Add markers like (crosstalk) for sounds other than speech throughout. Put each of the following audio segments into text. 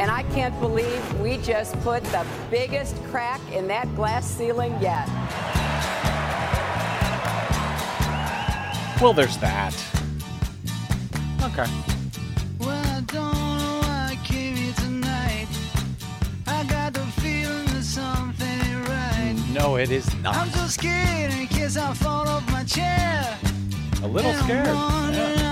And I can't believe we just put the biggest crack in that glass ceiling yet. Well, there's that. Okay. Well, I don't know why I came here tonight. I got the feeling that something ain't right. No, it is not. I'm so scared in case I fall off my chair. A little And scared. I'm wondering Yeah.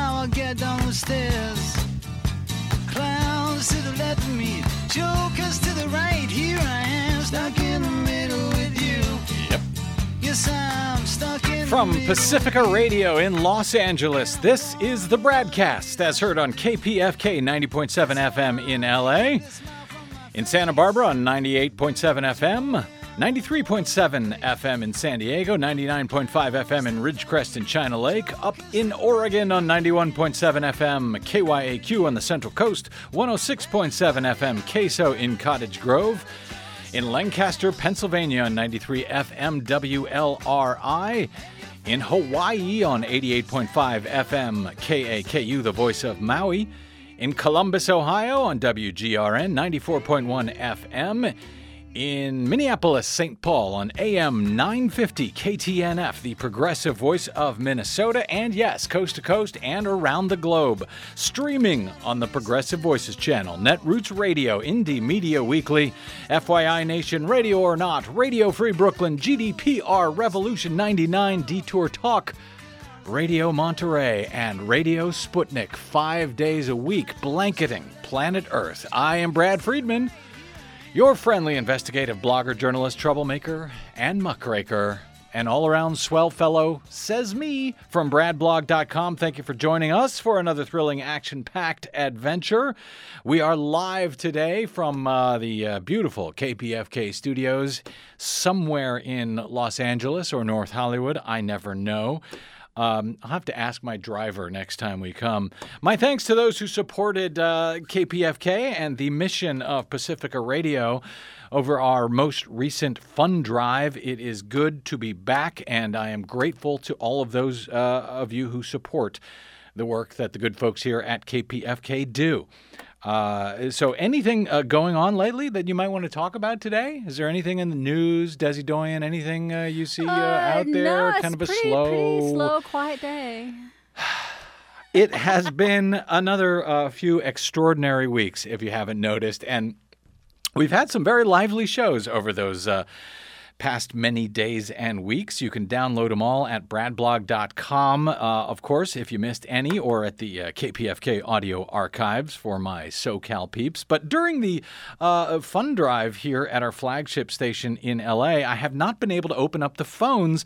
To the left of me, jokers to the right. Here I am, stuck in the middle with you. Yep. Yes, I'm stuck in From the. Pacifica Radio in Los Angeles, this is the BradCast as heard on KPFK 90.7 FM in LA, in Santa Barbara on 98.7 FM, 93.7 FM in San Diego, 99.5 FM in Ridgecrest and China Lake, up in Oregon on 91.7 FM, KYAQ on the Central Coast, 106.7 FM, Queso in Cottage Grove. In Lancaster, Pennsylvania on 93 FM WLRI. In Hawaii on 88.5 FM KAKU, the voice of Maui. In Columbus, Ohio on WGRN 94.1 FM. In Minneapolis, St. Paul on AM 950 KTNF, the progressive voice of Minnesota, and yes, coast to coast and around the globe. Streaming on the Progressive Voices channel, Netroots Radio, Indie Media Weekly, FYI Nation, Radio or Not, Radio Free Brooklyn, GDPR, Revolution 99, Detour Talk. Radio Monterey and Radio Sputnik, five days a week, blanketing planet Earth. I am Brad Friedman, your friendly investigative blogger, journalist, troublemaker, and muckraker, and all around swell fellow, says me from BradBlog.com. Thank you for joining us for another thrilling, action packed adventure. We are live today from uh, the uh, beautiful KPFK studios somewhere in Los Angeles or North Hollywood. I never know. Um, I'll have to ask my driver next time we come. My thanks to those who supported uh, KPFK and the mission of Pacifica Radio over our most recent fund drive. It is good to be back, and I am grateful to all of those uh, of you who support the work that the good folks here at KPFK do. Uh, so, anything uh, going on lately that you might want to talk about today? Is there anything in the news, Desi Doyen? Anything uh, you see uh, out there? no, kind of a pretty, slow, pretty slow, quiet day. (sighs) it has been another uh, few extraordinary weeks, if you haven't noticed, and we've had some very lively shows over those uh, past many days and weeks. You can download them all at bradblog.com, uh, of course, if you missed any, or at the uh, KPFK audio archives for my SoCal peeps. But during the uh, fun drive here at our flagship station in LA, I have not been able to open up the phones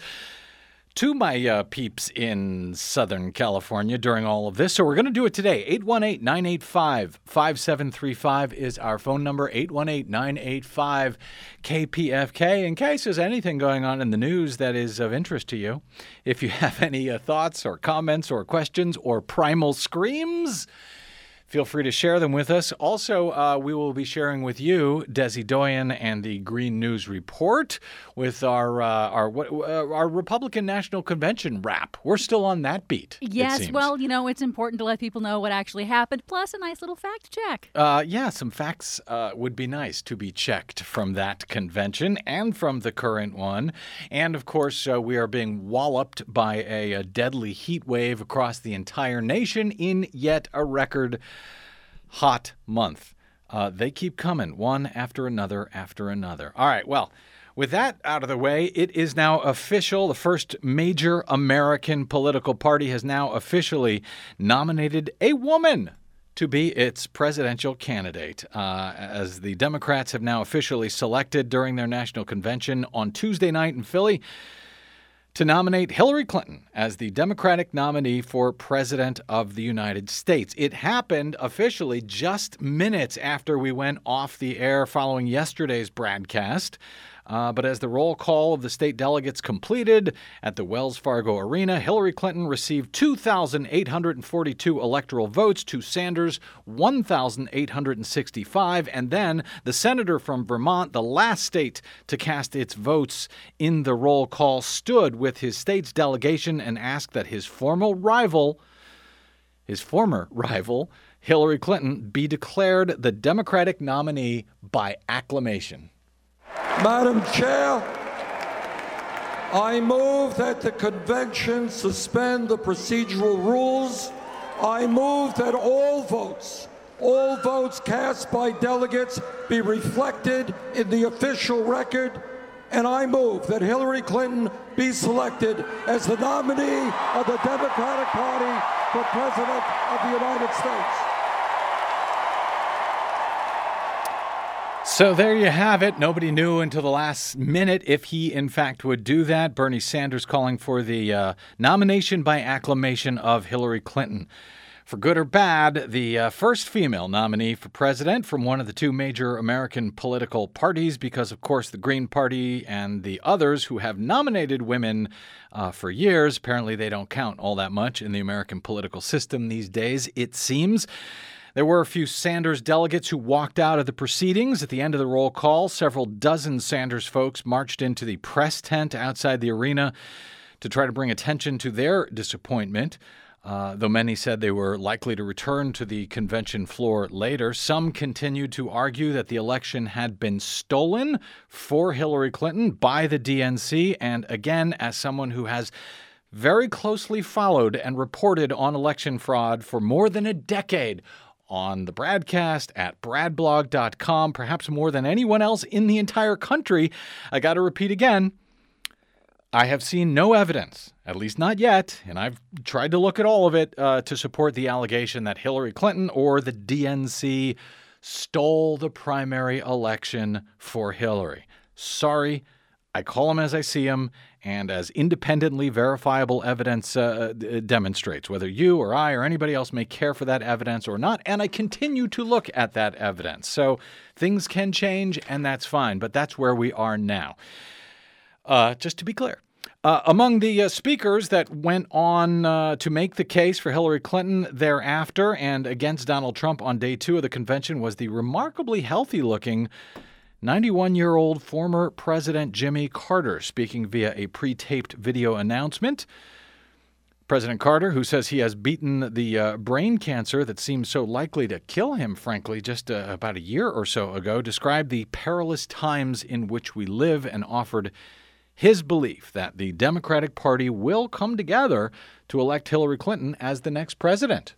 to my uh, peeps in Southern California during all of this. So we're going to do it today. 818 985 5735 is our phone number 818 985 KPFK. In case there's anything going on in the news that is of interest to you, if you (laughs) have any uh, thoughts or comments or questions or primal screams, Feel free to share them with us. Also, uh, we will be sharing with you Desi Doyen and the Green News Report with our uh, our what, uh, our Republican National Convention wrap. We're still on that beat. Yes, well, you know, it's important to let people know what actually happened, plus a nice little fact check. Uh, yeah, some facts uh, would be nice to be checked from that convention and from the current one. And of course, uh, we are being walloped by a, a deadly heat wave across the entire nation in yet a record hot month. Uh, they keep coming, one after another after another. All right, well. With that out of the way, it is now official. The first major American political party has now officially nominated a woman to be its presidential candidate, uh, as the Democrats have now officially selected during their national convention on Tuesday night in Philly to nominate Hillary Clinton as the Democratic nominee for President of the United States. It happened officially just minutes after we went off the air following yesterday's broadcast. Uh, but as the roll call of the state delegates completed at the Wells Fargo Arena, Hillary Clinton received 2,842 electoral votes to Sanders' 1,865. And then the senator from Vermont, the last state to cast its votes in the roll call, stood with his state's delegation and asked that his formal rival his former (laughs) rival, Hillary Clinton, be declared the Democratic nominee by acclamation. Madam Chair, I move that the convention suspend the procedural rules. I move that all votes, all votes cast by delegates be reflected in the official record. And I move that Hillary Clinton be selected as the nominee of the Democratic Party for President of the United States. So there you have it. Nobody knew until the last minute if he, in fact, would do that. Bernie Sanders calling for the uh, nomination by acclamation of Hillary Clinton. For good or bad, the uh, first female nominee for president from one of the two major American political parties, because, of course, the Green Party and the others who have nominated women uh, for years, apparently they don't count all that much in the American political system these days, it seems. There were a few Sanders delegates who walked out of the proceedings. At the end of the roll call, several dozen Sanders folks marched into the press tent outside the arena to try to bring attention to their disappointment. Uh, though many said they were likely to return to the convention floor later, some continued to argue that the election had been stolen for Hillary Clinton by the DNC. And again, as someone who has very closely followed and reported on election fraud for more than a decade, on the broadcast at bradblog.com, perhaps more than anyone else in the entire country. I got to repeat again I have seen no evidence, at least not yet, and I've tried to look at all of it uh, to support the allegation that Hillary Clinton or the DNC stole the primary election for Hillary. Sorry, I call them as I see them, and as independently verifiable evidence uh, demonstrates, whether you or I or anybody else may care for that evidence or not. And I continue to look at that evidence. So things can change, and that's fine, but that's where we are now. Uh, just to be clear. Uh, among the uh, speakers that went on uh, to make the case for Hillary Clinton thereafter and against Donald Trump on day two of the convention was the remarkably healthy looking 91 year old former President Jimmy Carter speaking via a pre taped video announcement. President Carter, who says he has beaten the uh, brain cancer that seemed so likely to kill him, frankly, just uh, about a year or so ago, described the perilous times in which we live and offered his belief that the Democratic Party will come together to elect Hillary Clinton as the next president.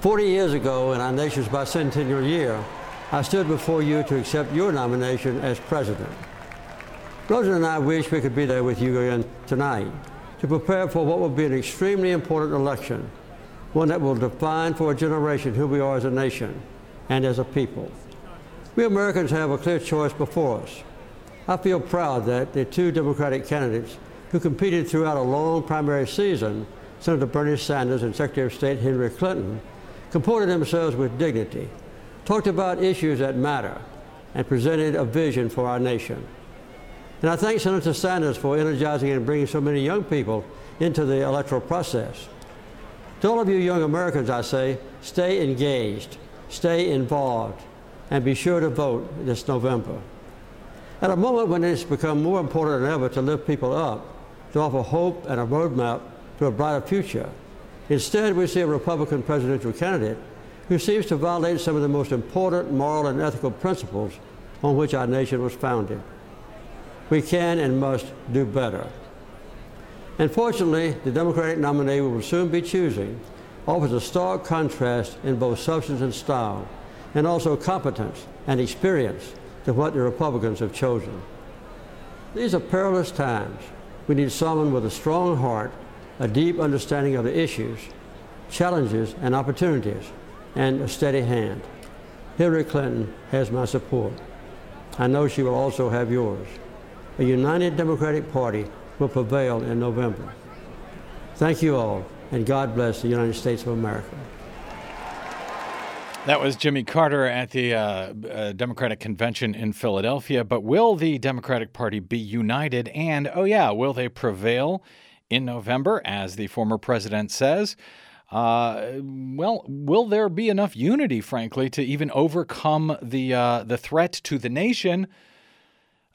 40 years ago, in our nation's bicentennial year, I stood before you to accept your nomination as president. Rosalynn and I wish we could be there with you again tonight to prepare for what will be an extremely important election, one that will define for a generation who we are as a nation and as a people. We Americans have a clear choice before us. I feel proud that the two Democratic candidates who competed throughout a long primary season, Senator Bernie Sanders and Secretary of State Hillary Clinton, comported themselves with dignity talked about issues that matter, and presented a vision for our nation. And I thank Senator Sanders for energizing and bringing so many young people into the electoral process. To all of you young Americans, I say, stay engaged, stay involved, and be sure to vote this November. At a moment when it's become more important than ever to lift people up, to offer hope and a roadmap to a brighter future, instead we see a Republican presidential candidate who seems to violate some of the most important moral and ethical principles on which our nation was founded. We can and must do better. And fortunately, the Democratic nominee we will soon be choosing offers a stark contrast in both substance and style, and also competence and experience to what the Republicans have chosen. These are perilous times. We need someone with a strong heart, a deep understanding of the issues, challenges, and opportunities and a steady hand. Hillary Clinton has my support. I know she will also have yours. A united Democratic Party will prevail in November. Thank you all, and God bless the United States of America. That was Jimmy Carter at the uh, uh, Democratic Convention in Philadelphia. But will the Democratic Party be united? And, oh, yeah, will they prevail in November, as the former president says? Uh, well, will there be enough unity, frankly, to even overcome the uh, the threat to the nation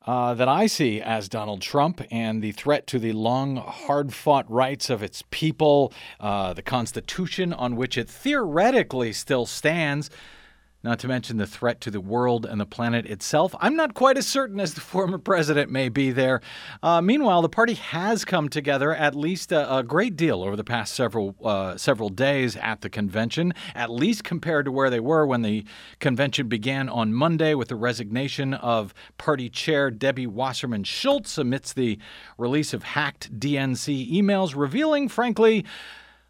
uh, that I see as Donald Trump and the threat to the long, hard fought rights of its people, uh, the Constitution on which it theoretically still stands not to mention the threat to the world and the planet itself. I'm not quite as certain as the (laughs) former president may be there. Uh, meanwhile, the party has come together at least a, a great deal over the past several uh, several days at the convention, at least compared to where they were when the convention began on Monday with the resignation of party chair Debbie Wasserman Schultz amidst the release of hacked DNC emails revealing, frankly,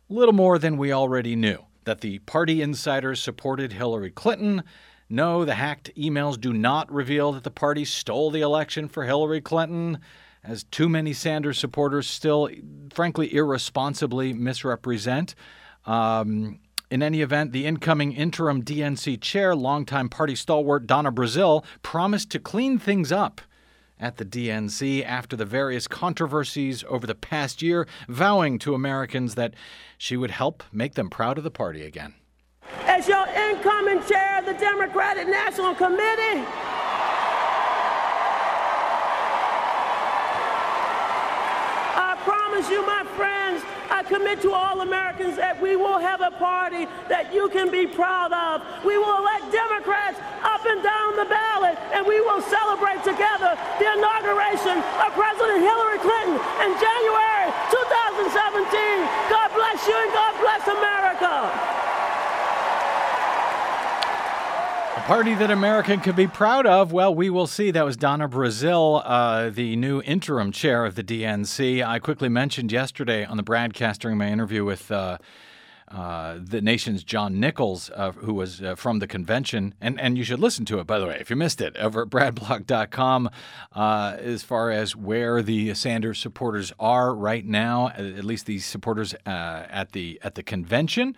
little more than we already knew that the party insiders supported Hillary Clinton. No, the hacked emails do not reveal that the party stole the election for Hillary Clinton, as too many Sanders supporters still, frankly, irresponsibly misrepresent. Um, in any event, the incoming interim DNC chair, longtime party stalwart Donna Brazile, promised to clean things up at the DNC after the various controversies over the past year, vowing to Americans that she would help make them proud of the party again. As your incoming chair of the Democratic National Committee, I promise you, my friends, I commit to all Americans that we will have a party that you can be proud of. We will elect Democrats up and down the ballot, and we will celebrate together the inauguration of President Hillary Clinton in January 2017. God bless you and God bless America. A party that America could be proud of? Well, we will see. That was Donna Brazile, uh, the new interim chair of the DNC. I quickly mentioned yesterday on the broadcast during my interview with. Uh, uh, the nation's John Nichols, uh, who was uh, from the convention, and, and you should listen to it, by the way, if you missed it, over at bradblog.com, uh, as far as where the Sanders supporters are right now, at least the supporters uh, at the at the convention.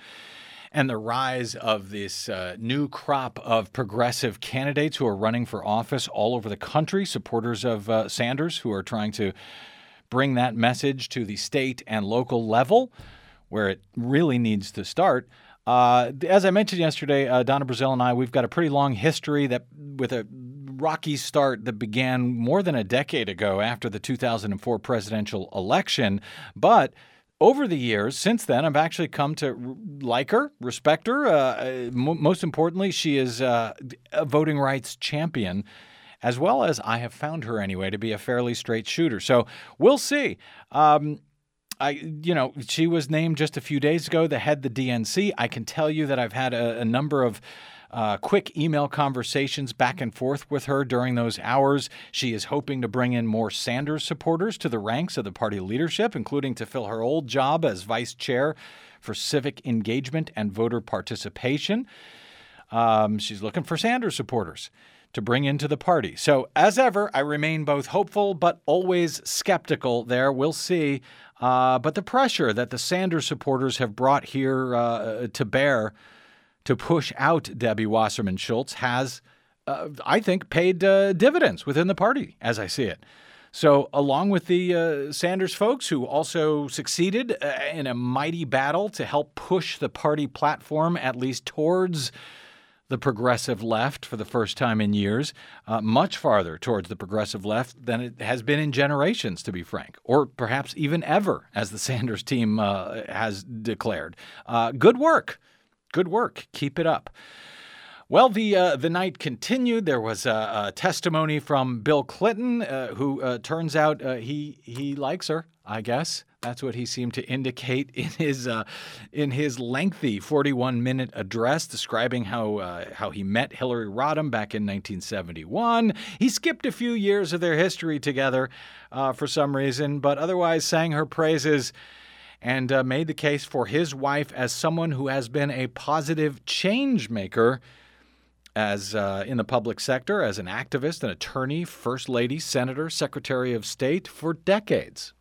And the rise of this uh, new crop of progressive candidates who are running for office all over the country, supporters of uh, Sanders who are trying to bring that message to the state and local level where it really needs to start. Uh, as I mentioned yesterday, uh, Donna Brazile and I, we've got a pretty long history that with a rocky start that began more than a decade ago after the 2004 presidential election. But over the years, since then, I've actually come to like her, respect her. Uh, most importantly, she is uh, a voting rights champion, as well as I have found her anyway to be a fairly straight shooter. So we'll see. Um, I, you know, she was named just a few days ago the head the DNC. I can tell you that I've had a, a number of uh, quick email conversations back and forth with her during those hours. She is hoping to bring in more Sanders supporters to the ranks of the party leadership, including to fill her old job as vice chair for civic engagement and voter participation. Um, she's looking for Sanders supporters to bring into the party. So, as ever, I remain both hopeful but always skeptical there. We'll see. Uh, but the pressure that the Sanders supporters have brought here uh, to bear to push out Debbie Wasserman Schultz has, uh, I think, paid uh, dividends within the party, as I see it. So, along with the uh, Sanders folks who also succeeded uh, in a mighty battle to help push the party platform at least towards the progressive left for the first time in years, uh, much farther towards the progressive left than it has been in generations, to be frank, or perhaps even ever, as the (laughs) Sanders team uh, has declared. Uh, good work. Good work. Keep it up. Well, the uh, the night continued. There was a, a testimony from Bill Clinton, uh, who uh, turns out uh, he he likes her. I guess that's what he seemed to indicate in his uh, in his lengthy 41 minute address describing how uh, how he met Hillary Rodham back in 1971. He skipped a few years of their history together for some reason, but otherwise sang her praises and uh, made the case for his wife as someone who has been a positive change maker as uh, in the public sector as an activist, an attorney, first lady, senator, secretary of state for decades.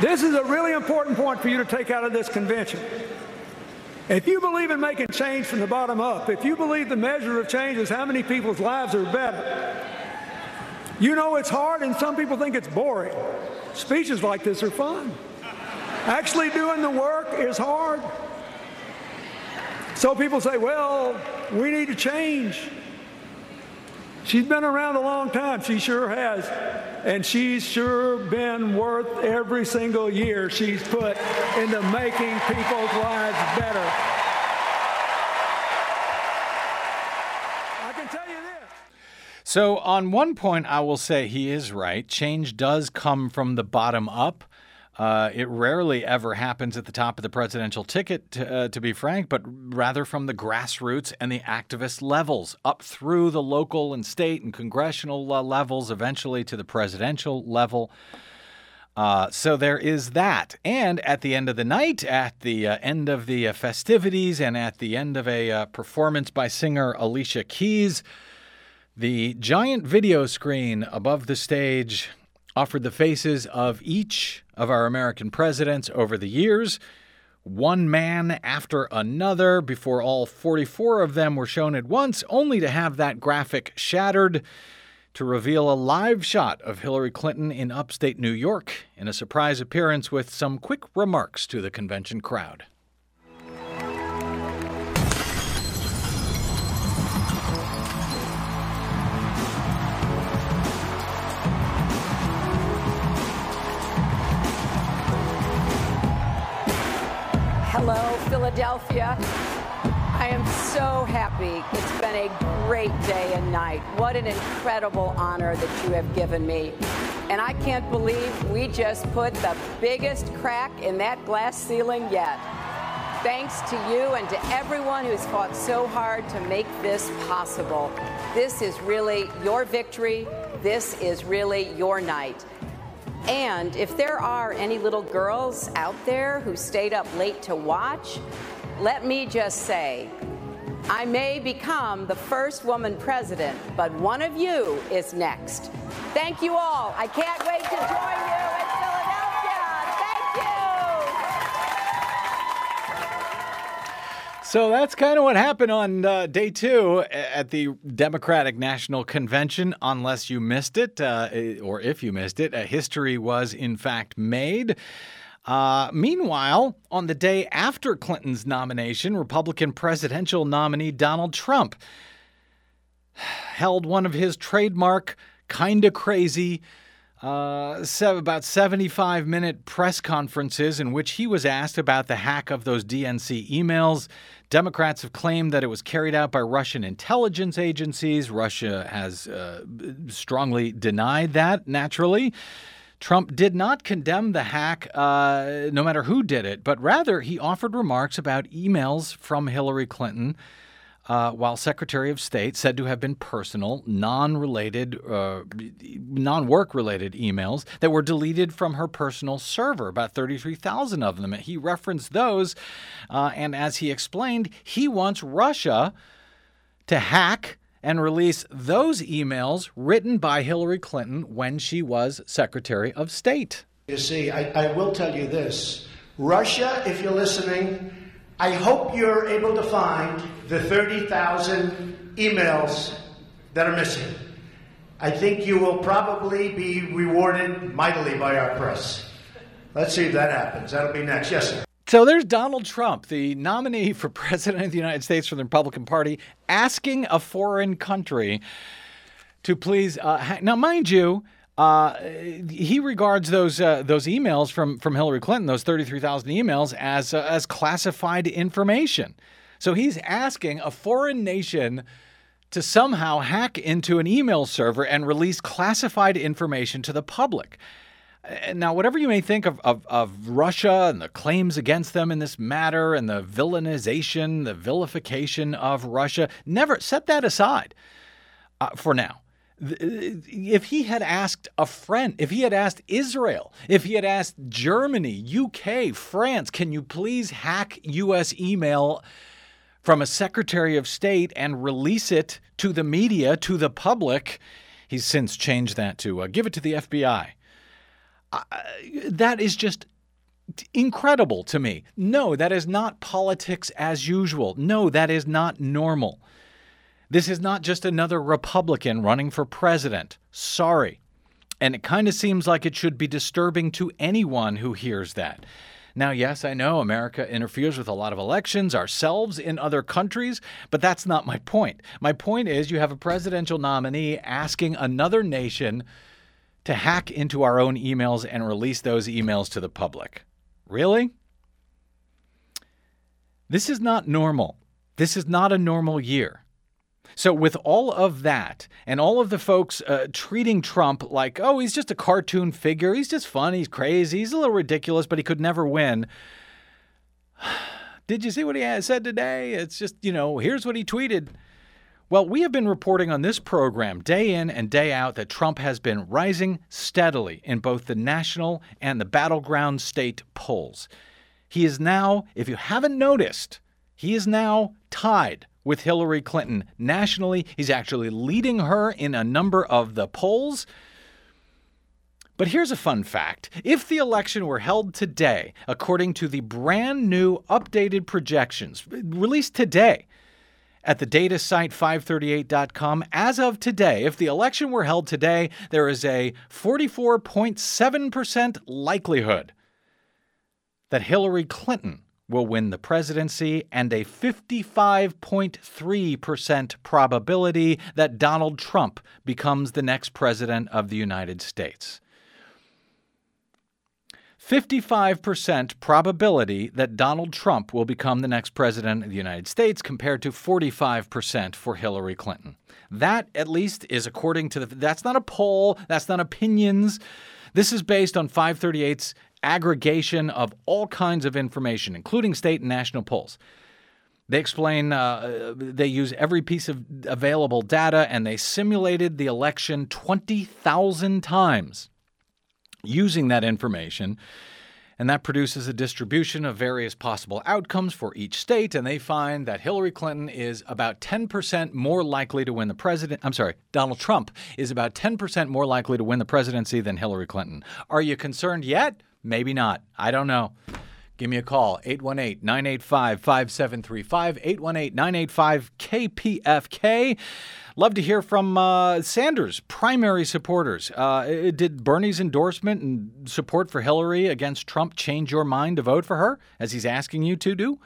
This is a really important point for you to take out of this convention. If you believe in making change from the bottom up, if you believe the measure of change is how many people's lives are better, you know it's hard and some people think it's boring. Speeches like this are fun. Actually, doing the work is hard. So people say, well, we need to change. She's been around a long time. She sure has. And she's sure been worth every single year she's put into making people's lives better. I can tell you this. So, on one point, I will say he is right. Change does come from the bottom up. Uh, it rarely ever happens at the top of the presidential ticket, to, uh, to be frank, but rather from the grassroots and the activist levels, up through the local and state and congressional uh, levels, eventually to the presidential level. Uh, so there is that. And at the end of the night, at the uh, end of the uh, festivities, and at the end of a performance by singer Alicia Keys, the giant video screen above the stage offered the faces of each of our American presidents over the years, one man after another, before all 44 of them were shown at once, only to have that graphic shattered to reveal a live shot of Hillary Clinton in upstate New York in a surprise appearance with some quick remarks to the convention crowd. Hello, Philadelphia. I am so happy. It's been a great day and night. What an incredible honor that you have given me. And I can't believe we just put the biggest crack in that glass ceiling yet. Thanks to you and to everyone who's fought so hard to make this possible. This is really your victory. This is really your night. And if there are any little girls out there who stayed up late to watch, let me just say, I may become the first woman president, but one of you is next. Thank you all. I can't wait to join you So that's kind of what happened on uh, day two at the Democratic National Convention. Unless you missed it, uh, or if you missed it, a history was in fact made. Uh, meanwhile, on the day after Clinton's nomination, Republican presidential nominee Donald Trump (sighs) held one of his trademark, kinda crazy, uh, about 75 minute press conferences in which he was asked about the hack of those DNC emails. Democrats have claimed that it was carried out by Russian intelligence agencies. Russia has uh, strongly denied that, naturally. Trump did not condemn the hack, uh, no matter who did it, but rather he offered remarks about emails from Hillary Clinton. Uh, while Secretary of State said to have been personal, non related, uh, non work related emails that were deleted from her personal server, about 33,000 of them. He referenced those, uh, and as he explained, he wants Russia to hack and release those emails written by Hillary Clinton when she was Secretary of State. You see, I, I, will tell you this Russia, if you're listening, I hope you're able to find the 30,000 emails that are missing. I think you will probably be rewarded mightily by our press. Let's see if that happens. That'll be next. Yes, sir. So there's Donald Trump, the nominee for (laughs) president of the United States from the Republican Party, asking a foreign country to please. Uh, now, mind you, uh, he regards those uh, those emails from from Hillary Clinton, those thirty three thousand emails, as uh, as classified information. So he's asking a foreign nation to somehow hack into an email server and release classified information to the public. Now, whatever you may think of, of, of, Russia and the claims against them in this matter and the villainization, the vilification of Russia, never set that aside uh, for now. If he had asked a friend, if he had asked Israel, if he had asked Germany, UK, France, can you please hack U.S. email from a Secretary of State and release it to the media, to the public? He's since changed that to uh, give it to the FBI that is just incredible to me. No, that is not politics as usual. No, that is not normal. This is not just another Republican running for president. Sorry. And it kind of seems like it should be disturbing to anyone who hears that. Now, yes, I know America interferes with a lot of elections ourselves in other countries, but that's not my point. My point is you have a presidential nominee asking another nation to hack into our own emails and release those emails to the public. Really? This is not normal. This is not a normal year. So, with all of that and all of the folks uh, treating Trump like, oh, he's just a cartoon figure, he's just fun, he's crazy, he's a little ridiculous, but he could never win. (sighs) Did you see what he said today? It's just, you know, here's what he tweeted. Well, we have been reporting on this program day in and day out that Trump has been rising steadily in both the national and the battleground state polls. He is now, if you haven't noticed, he is now tied with Hillary Clinton. Nationally, he's actually leading her in a number of the polls. But here's a fun fact. If the election were held today, according to the brand new updated projections released today at the data site 538.com, as of today, if the election were held today, there is a 44.7% likelihood that Hillary Clinton will win the presidency and a 55.3% probability that Donald Trump becomes the next president of the United States. 55% probability that Donald Trump will become the next president of the United States compared to 45% for Hillary Clinton. That, at least, is according to the. That's not a poll, that's not opinions. This is based on 538's aggregation of all kinds of information, including state and national polls. They explain uh, they use every piece of available data and they simulated the election 20,000 times using that information. And that produces a distribution of various possible outcomes for each state. And they find that Hillary Clinton is about 10% more likely to win the president. I'm sorry, Donald Trump is about 10% more likely to win the presidency than Hillary Clinton. Are you concerned yet? Maybe not. I don't know. Give me a call, 818 985 5735, 818 985 KPFK. Love to hear from uh, Sanders' primary supporters. Uh, did Bernie's endorsement and support for Hillary against Trump change your mind to vote for her, as he's asking you to do?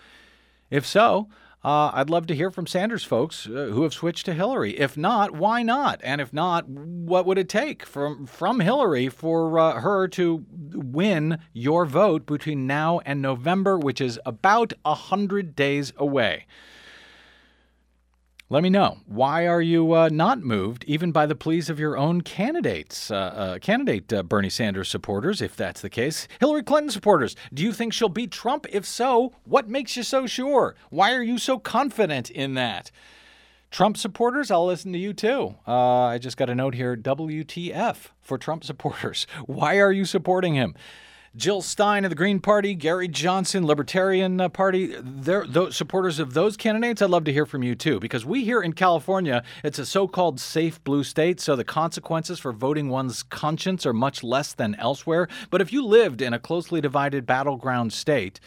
If so, uh, I'd love to hear from Sanders folks uh, who have switched to Hillary. If not, why not? And if not, what would it take from from Hillary for uh, her to win your vote between now and November, which is about hundred days away? Let me know. Why are you uh, not moved, even by the pleas of your own candidates, uh, uh, candidate uh, Bernie Sanders supporters, if that's the case? Hillary Clinton supporters, do you think she'll beat Trump? If so, what makes you so sure? Why are you so confident in that? Trump supporters, I'll listen to you too. Uh, I just got a note here WTF for Trump supporters. (laughs) Why are you supporting him? Jill Stein of the Green Party, Gary Johnson, Libertarian uh, Party, they're those supporters of those candidates. I'd love to hear from you too, because we here in California, it's a so-called safe blue state, so the consequences for voting one's conscience are much less than elsewhere. But if you lived in a closely divided battleground state,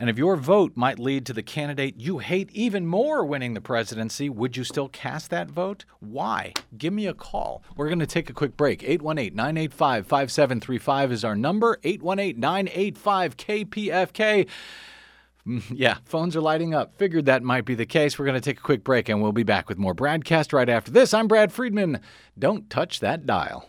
and if your vote might lead to the candidate you hate even more winning the presidency, would you still cast that vote? Why? Give me a call. We're going to take a quick break. 818 985 5735 is our number 818 985 KPFK. Mm, yeah, phones are lighting up. Figured that might be the case. We're going to take a quick break and we'll be back with more BradCast right after this. I'm Brad Friedman. Don't touch that dial.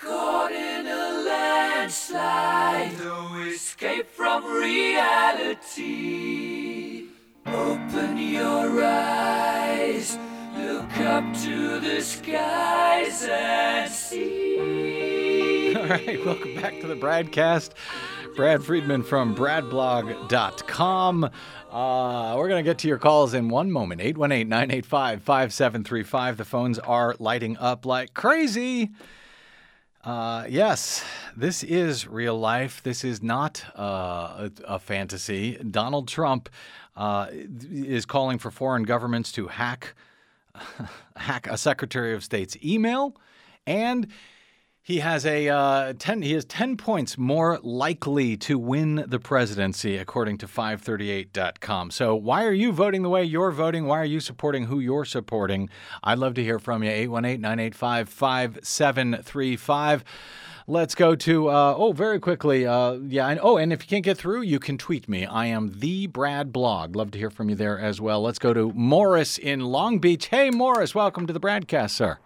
Caught in a landslide, no escape from reality. Open your eyes, look up to the skies and see. (laughs) All right, welcome back to the BradCast. Brad Friedman from bradblog.com. Uh, we're going to get to your calls in one moment. 818 985 5735. The phones are lighting up like crazy. Uh, yes, this is real life. This is not uh, a, a fantasy. Donald Trump uh, is calling for foreign governments to hack (laughs) hack a Secretary of State's email, and he has a uh, ten. He is ten points more likely to win the presidency, according to 538.com. So, why are you voting the way you're voting? Why are you supporting who you're supporting? I'd love to hear from you. 818-985-5735. Let's go to uh, oh very quickly uh, yeah and, oh and if you can't get through you can tweet me I am the Brad Blog love to hear from you there as well let's go to Morris in Long Beach hey Morris welcome to the BradCast sir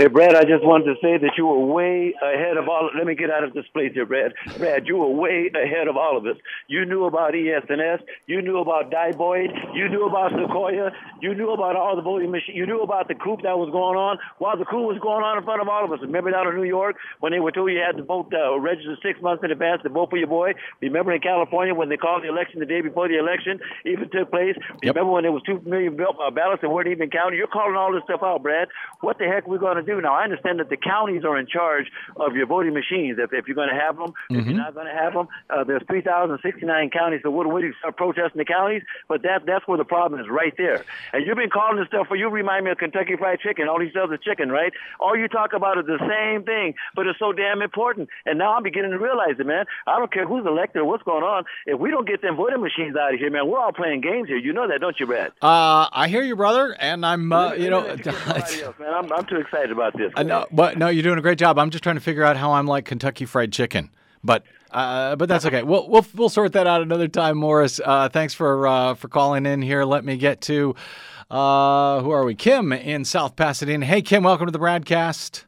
Hey, Brad, I just wanted to say that you were way ahead of all. Let me get out of this place here, Brad. Brad, you were way ahead of all of us. You knew about ES&S. You knew about Diebold. You knew about Sequoia. You knew about all the voting machines. You knew about the coup that was going on while the coup was going on in front of all of us. Remember down in New York when they were told you had to vote, uh, register six months in advance to vote for your boy? Remember in California when they called the election the day before the election even took place? Yep. Remember when there was two million uh, ballots that weren't even counted? You're calling all this stuff out, Brad. What the heck are we going to do now? I understand that the counties are in charge of your voting machines. If, if you're going to have them, if you're not going to have them, uh, there's 3,069 counties. So what do we do? Start protesting the counties? But that that's where the problem is, right there. And you've been calling this stuff for you. Remind me of Kentucky Fried Chicken. All these other chicken, right? All you talk about is the same thing, but it's so damn important. And now I'm beginning to realize it, man. I don't care who's elected or what's going on. If we don't get them voting machines out of here, man, we're all playing games here. You know that, don't you, Brad? uh, I hear you brother and I'm uh, you know (laughs) else, man, I'm, I'm too excited about this. Uh, no, but no, you're doing a great job. I'm just trying to figure out how I'm like Kentucky Fried Chicken, but uh, but that's okay. We'll we'll we'll sort that out another time, Morris. Uh, thanks for uh, for calling in here. Let me get to uh, who are we? Kim in South Pasadena. Hey, Kim, welcome to the BradCast.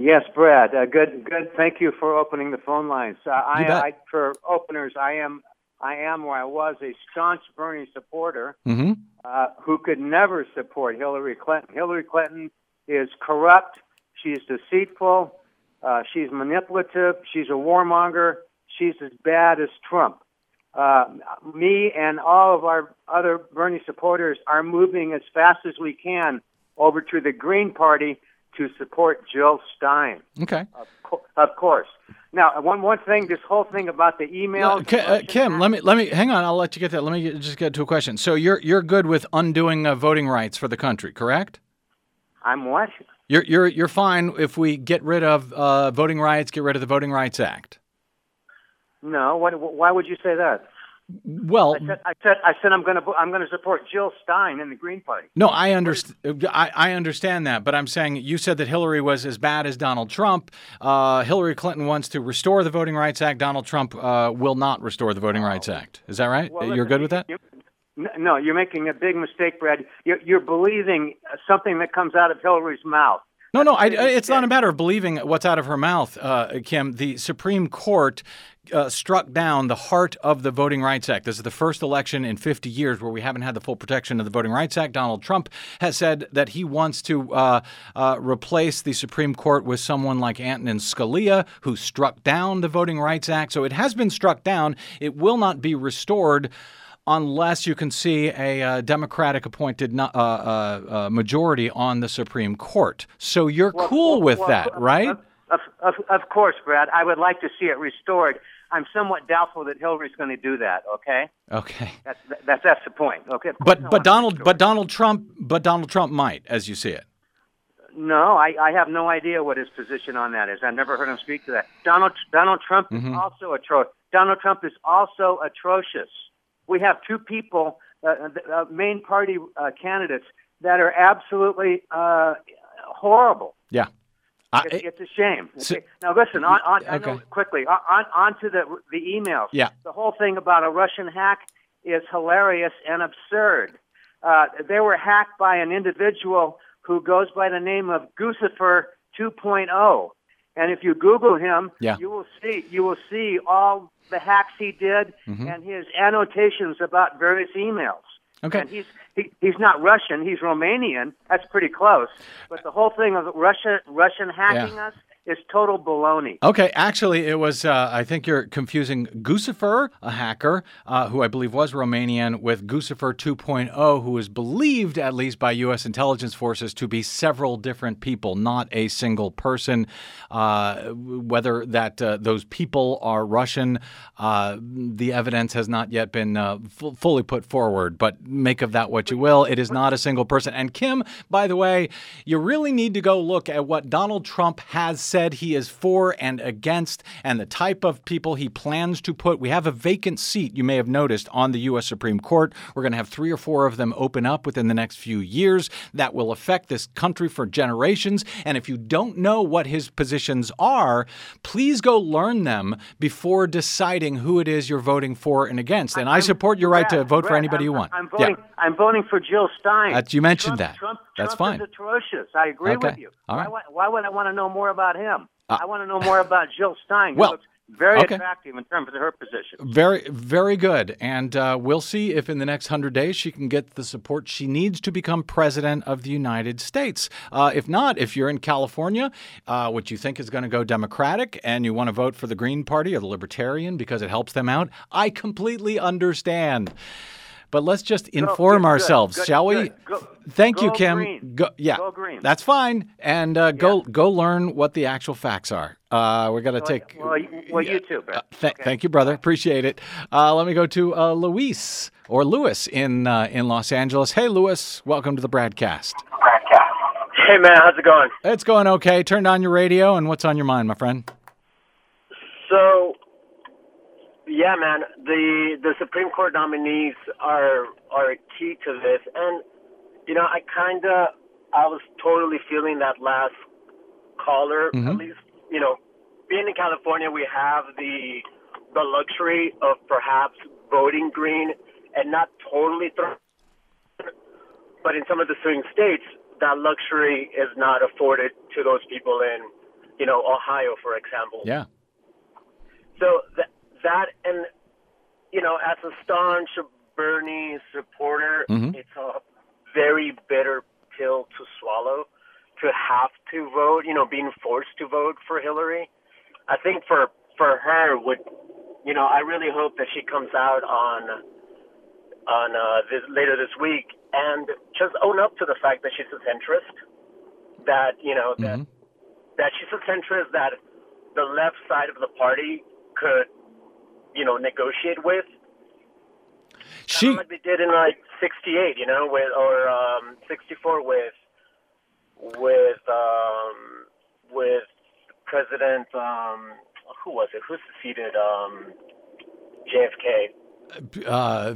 Yes, Brad. Uh, good, good. Thank you for opening the phone lines. Uh, I, I, for openers, I am, I am, or I was a staunch Bernie supporter Mm-hmm. uh, who could never support Hillary Clinton. Hillary Clinton is corrupt. She's deceitful. Uh, she's manipulative. She's a warmonger. She's as bad as Trump. Uh, me and all of our other Bernie supporters are moving as fast as we can over to the Green Party to support Jill Stein. Okay. Of, co- of course. Now, one one thing, this whole thing about the emails. Ki- uh, Kim, let me let me hang on. I'll let you get that. Let me get, just get to a question. So you're you're good with undoing uh, voting rights for the country, correct? I'm what? You're you're you're fine if we get rid of uh, voting rights, get rid of the Voting Rights Act. No. What, why would you say that? Well, I said I said, I said I'm going to I'm going to support Jill Stein in the Green Party. No, I understand. I, I understand that, but I'm saying you said that Hillary was as bad as Donald Trump. Uh, Hillary Clinton wants to restore the Voting Rights Act. Donald Trump uh, will not restore the Voting Rights Act. Is that right? Well, You're listen, good with that? you- no, you're making a big mistake, Brad. You're, you're believing something that comes out of Hillary's mouth. No, no, I, it's not a matter of believing what's out of her mouth, uh, Kim. The Supreme Court uh, struck down the heart of the Voting Rights Act. This is the first election in 50 years where we haven't had the full protection of the Voting Rights Act. Donald Trump has said that he wants to uh, uh, replace the Supreme Court with someone like Antonin Scalia, who struck down the Voting Rights Act. So it has been struck down. It will not be restored unless you can see a uh, Democratic appointed no- uh, uh, uh, majority on the Supreme Court. So you're cool with well, that, right? Of, of, of course, Brad. I would like to see it restored. I'm somewhat doubtful that Hillary's going to do that. Okay, Okay. that's that's that's the point. Okay, Of course I But but Donald but Donald Trump but Donald Trump might, as you see it. No, I, I have no idea what his position on that is. I've never heard him speak to that. Donald Donald Trump Mhm. is also atrocious. Donald Trump is also atrocious. We have two people, uh, uh, main party uh, candidates, that are absolutely uh, horrible. Yeah. I- It's, it's a shame. So- Okay. Now listen, on, on I know Okay. quickly on, on on to the the emails. Yeah. The whole thing about a Russian hack is hilarious and absurd. Uh, they were hacked by an individual who goes by the name of Guccifer 2.0, And if you Google him, Yeah. you will see you will see all the hacks he did Mhm. and his annotations about various emails. Okay. And he's he, he's not Russian. He's Romanian. That's pretty close. But the whole thing of Russia Russian hacking Yeah. us is total baloney. Okay, actually, it was. Uh, I think you're confusing Guccifer, a hacker uh, who I believe was Romanian, with Guccifer 2.0, who is believed, at least by U.S. intelligence forces, to be several different people, not a single person. Uh, whether that uh, those people are Russian, uh, the evidence has not yet been uh, fu- fully put forward. But make of that what you will. It is not a single person. And Kim, by the way, you really need to go look at what Donald Trump has said he is for and against, and the type of people he plans to put. We have a vacant seat, you may have noticed, on the U.S. Supreme Court. We're going to have three or four of them open up within the next few years. That will affect this country for generations. And if you don't know what his positions are, please go learn them before deciding who it is you're voting for and against. And I support your right to Brett, vote for anybody I'm, you want. I'm Yeah. voting. I'm voting for Jill Stein. That- you mentioned Trump- that. Trump, That's Trump fine. Is atrocious. I agree Okay. with you. All why, why, why would I want to know more about him? Uh, I want to know more about Jill Stein. well, looks very okay. attractive in terms of her position. Very, very good. And uh, we'll see if in the next 100 days she can get the support she needs to become president of the United States. Uh, if not, if you're in California, uh, which you think is going to go Democratic, and you want to vote for the Green Party or the Libertarian because it helps them out, I completely understand. But let's just inform good, ourselves, good, shall we? Go- Thank you, Kim. green. Go, yeah, Go green. that's fine. And uh, go go learn what the actual facts are. Uh, we're gonna take. Well, you- well, you too, Brett. Uh, th- Thank you, brother. Appreciate it. Uh, let me go to uh, Luis or Lewis in uh, in Los Angeles. Hey, Lewis, welcome to the broadcast. Hey man, how's it going? It's going okay. Turned on your radio, and what's on your mind, my friend? So, yeah, man, the the Supreme Court nominees are are key to this, and you know, I kind of I was totally feeling that last caller. At Mhm. least, you know, being in California, we have the the luxury of perhaps voting green and not totally throw. But in some of the swing states, that luxury is not afforded to those people in, you know, Ohio, for example. Yeah. So that that and you know, as a staunch Bernie supporter, Mhm. it's a very bitter pill to swallow to have to vote. You know, being forced to vote for Hillary. I think for for her would, you know, I really hope that she comes out on on uh, this later this week and just own up to the fact that she's a centrist. That you know that that she's a centrist that the left side of the party could, you know, negotiate with. She like they did in like '68, you know, with or um, '64 with with um, with President um, who was it? Who succeeded um, JFK? Uh,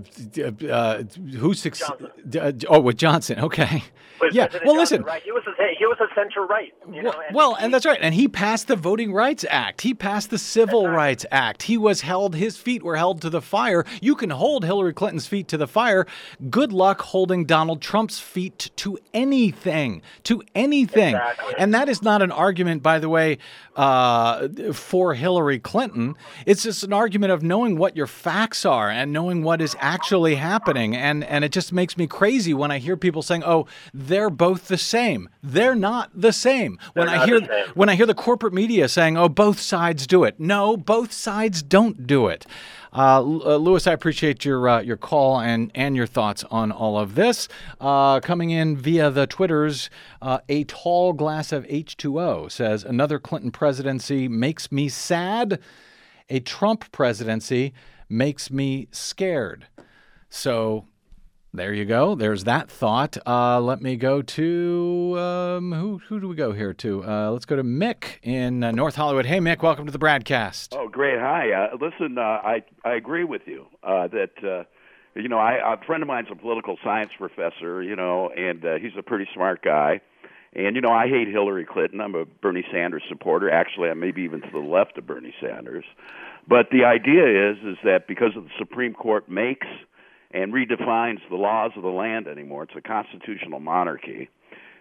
uh, who succeeded? oh, with Johnson. Okay. With yeah. President Well, Johnson, listen. right? He was a he was a center right. You know, and Well, and that's right. And he passed the Voting Rights Act. He passed the Civil Rights Act. He was held, his feet were held to the fire. You can hold Hillary Clinton's feet to the fire. Good luck holding Donald Trump's feet to anything, to anything. And that is not an argument, by the way, uh, for Hillary Clinton. It's just an argument of knowing what your facts are and knowing what is actually happening. And, and it just makes me crazy when I hear people saying, oh, they're both the same. They're not the same. When They're I hear when I hear the corporate media saying, "Oh, both sides do it," no, both sides don't do it. Uh, uh, Lewis, I appreciate your uh, your call and and your thoughts on all of this. Uh, coming in via the Twitters, uh, a tall glass of H2O says another Clinton presidency makes me sad. A Trump presidency makes me scared. So there you go. There's that thought. Uh, let me go to um, who? Who do we go here to? Uh, let's go to Mick in uh, North Hollywood. Hey, Mick, welcome to the broadcast. Oh, great. Hi. Uh, listen, uh, I I agree with you uh, that you know I a friend of mine's a political science professor, you know, and he's a pretty smart guy. And you know, I hate Hillary Clinton. I'm a Bernie Sanders supporter. Actually, I'm maybe even to the left of Bernie Sanders. But the idea is is that because the Supreme Court makes and redefines the laws of the land anymore, it's a constitutional monarchy.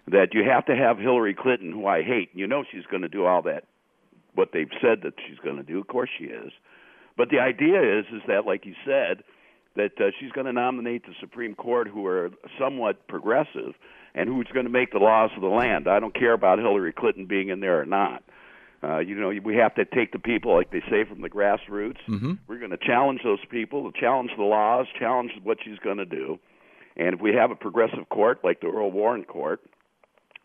That you have to have Hillary Clinton, who I hate. You know, she's going to do all that what they've said that she's going to do. Of course she is. But the idea is is that, like you said, that uh, she's going to nominate the Supreme Court who are somewhat progressive and who's going to make the laws of the land. I don't care about Hillary Clinton being in there or not. Uh, you know, we have to take the people, like they say, from the grassroots. Mm-hmm. We're going to challenge those people, to challenge the laws, challenge what she's going to do. And if we have a progressive court like the Earl Warren Court,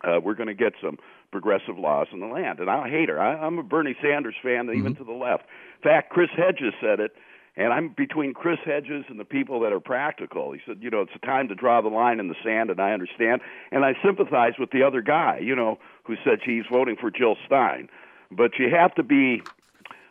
uh, we're going to get some progressive laws in the land. And I hate her. I, I'm a Bernie Sanders fan, even to the left. In fact, Chris Hedges said it, and I'm between Chris Hedges and the people that are practical. He said, you know, it's a time to draw the line in the sand, and I understand. And I sympathize with the other guy, you know, who said he's voting for Jill Stein. But you have to be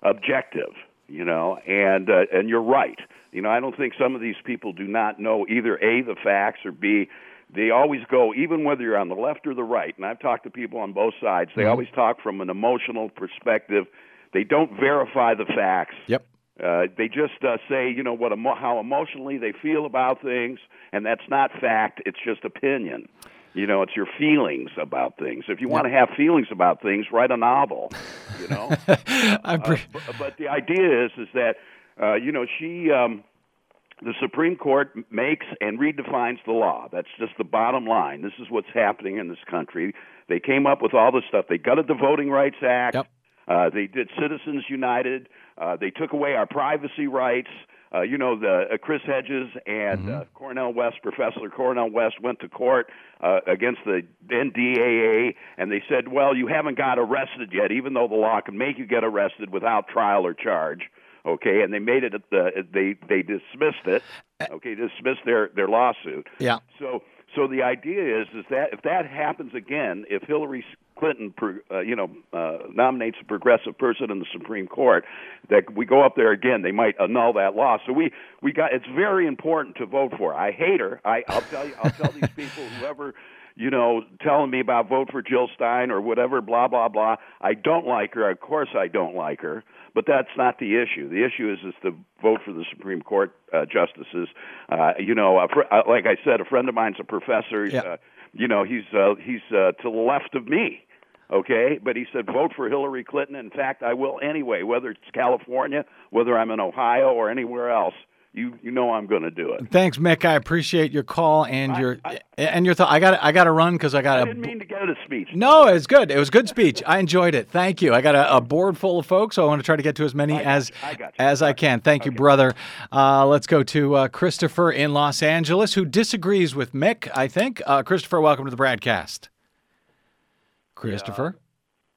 objective, you know, and uh, and you're right. You know, I don't think some of these people do not know either a the facts or b they always go even whether you're on the left or the right. And I've talked to people on both sides. They Mhm. always talk from an emotional perspective. They don't verify the facts. Yep. Uh, they just uh, say, you know, what emo- how emotionally they feel about things, and that's not fact. It's just opinion. You know, it's your feelings about things. If you want to have feelings about things, write a novel. You know. (laughs) I pre- Uh, but, but the idea is, is that uh, you know she, um, the Supreme Court makes and redefines the law. That's just the bottom line. This is what's happening in this country. They came up with all this stuff. They gutted the Voting Rights Act. Uh, they did Citizens United. Uh, they took away our privacy rights. Uh, you know, the uh, Chris Hedges and uh, Cornel West, Professor Cornel West, went to court uh, against the NDAA, and they said, "Well, you haven't got arrested yet, even though the law can make you get arrested without trial or charge." Okay, and they made it. Uh, they they dismissed it. Okay, dismissed their their lawsuit. Yeah. So so the idea is is that if that happens again, if Hillary Clinton, uh, you know, uh, nominates a progressive person in the Supreme Court, that we go up there again, they might annul that law. So we we got. It's very important to vote for. I hate her. I I'll tell you. I'll tell these people (laughs) whoever. You know, telling me about vote for Jill Stein or whatever, blah blah blah. I don't like her. Of course, I don't like her. But that's not the issue. The issue is is to vote for the Supreme Court uh, justices. Uh, you know, fr- uh, like I said, a friend of mine's a professor. He's, uh, you know, he's uh, he's uh, to the left of me. Okay, but he said vote for Hillary Clinton. In fact, I will anyway, whether it's California, whether I'm in Ohio or anywhere else. You you know I'm going to do it. Thanks, Mick. I appreciate your call and your and your thought. I got I got to run because I got I a didn't mean to get it a speech. No, it's good. It was good speech. I enjoyed it. Thank you. I got a, a board full of folks, so I want to try to get to as many as as I can. Thank you, brother. Uh, let's go to uh, Christopher in Los Angeles, who disagrees with Mick. I think. Uh, Christopher, welcome to the broadcast. Christopher.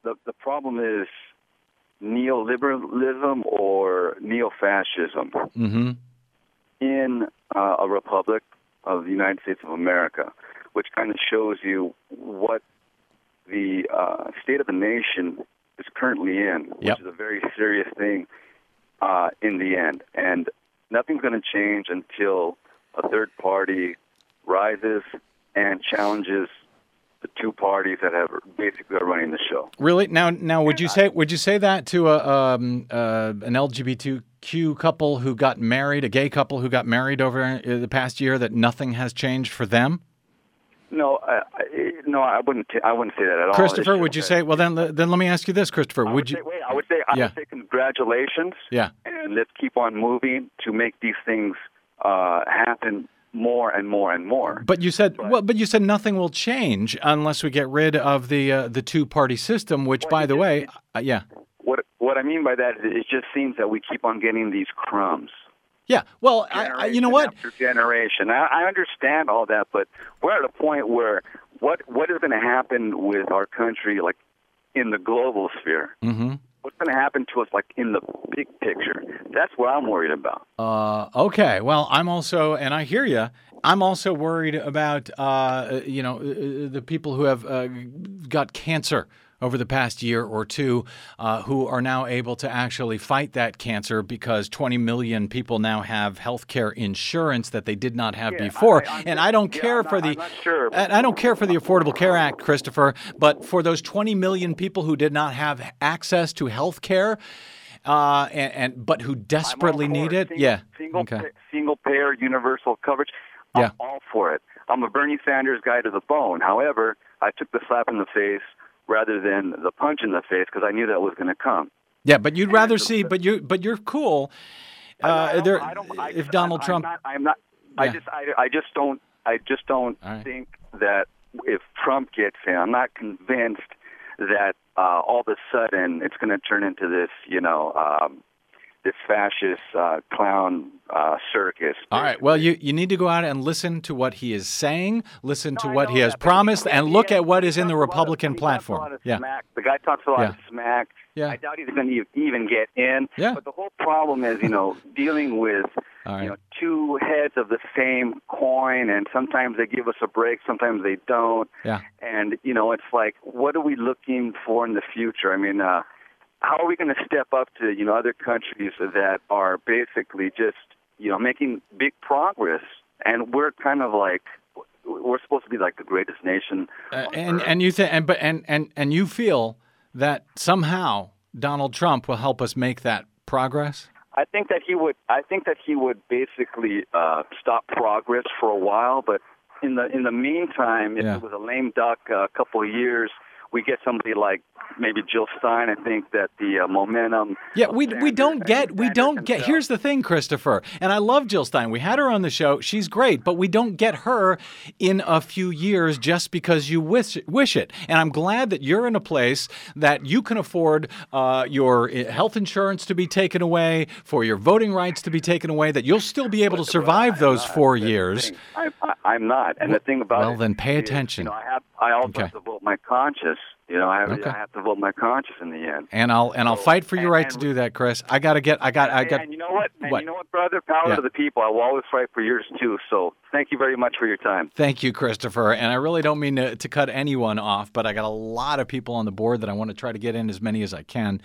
the the problem is neoliberalism or neo-fascism Mm-hmm. in uh, a republic of the United States of America, which kind of shows you what the uh, state of the nation is currently in, which Yep. is a very serious thing uh, in the end. And nothing's going to change until a third party rises and challenges the two parties that have basically are running the show. Really? Now, now, would you say would you say that to a um, uh, an LGBTQ couple who got married, a gay couple who got married over uh, the past year, that nothing has changed for them? No, I, I, no, I wouldn't. T- I wouldn't say that at all. Christopher, would you say? Well, then, then let me ask you this, Christopher. Would would you? say, wait, I would say, I Yeah. would say congratulations, Yeah. and let's keep on moving to make these things uh, happen more and more and more. But you said well, but you said nothing will change unless we get rid of the uh, the two party system. Which, by the way, uh, yeah, What what I mean by that is it just seems that we keep on getting these crumbs. yeah. Well, I, I, you know what? After generation, I, I understand all that, but we're at a point where what what is going to happen with our country, like in the global sphere? Mm-hmm. What's going to happen to us, like in the big picture? That's what I'm worried about. Uh, okay. Well, I'm also, and I hear you. I'm also worried about, uh, you know, uh, the people who have uh, got cancer over the past year or two, uh, who are now able to actually fight that cancer because 20 million people now have health care insurance that they did not have before. and I don't care for the, and I don't care for the Affordable Care Act, Christopher, but for those 20 million people who did not have access to health care. Uh, and, and but who desperately need it, yeah. Single okay. single payer universal coverage. I'm Yeah. all for it. I'm a Bernie Sanders guy to the bone. However, I took the slap in the face rather than the punch in the face because I knew that was going to come. Yeah, but you'd rather see, but you, but you're cool. Uh, there, if Donald I'm Trump, not, I'm not. I just, I, I just don't, I just don't think that if Trump gets in, I'm not convinced that uh, all of a sudden it's going to turn into this, you know, um, this fascist uh, clown uh, circus. all right. Well, you, you need to go out and listen to what he is saying, listen to what he has promised, and look at what is in the Republican platform. Yeah. Smack. The guy talks a lot of smack. Yeah. I doubt he's going to even get in. Yeah. But the whole problem is, you know, dealing with you know two heads of the same coin, and sometimes they give us a break, sometimes they don't. Yeah. And you know, it's like, what are we looking for in the future? I mean, uh, how are we going to step up to you know other countries that are basically just you know making big progress, and we're kind of like we're supposed to be like the greatest nation Uh, and and you think and but and and and you feel that somehow Donald Trump will help us make that progress. I think that he would. I think that he would basically uh, stop progress for a while, but in the in the meantime, if Yeah. it was a lame duck uh, a couple of years, we get somebody like maybe Jill Stein. I think that the uh, momentum. Yeah, we we don't get we don't get. Here's the thing, Christopher, and I love Jill Stein. We had her on the show. She's great, but we don't get her in a few years just because you wish wish it. And I'm glad that you're in a place that you can afford uh, your uh, health insurance to be taken away, for your voting rights to be taken away. That you'll still be able to survive those four years. I, I, I'm not, and the thing about Well, it then pay is, attention. You know, I have. I also Okay. have to vote my conscience. You know, I have, Okay. I have to vote my conscience in the end. And I'll and I'll fight for your right to do that, Chris. I gotta get. I got. I got. and you know what? And what? you know what, brother? Power Yeah. to the people. I will always fight for yours too. So thank you very much for your time. Thank you, Christopher. And I really don't mean to, to cut anyone off, but I got a lot of people on the board that I want to try to get in as many as I can.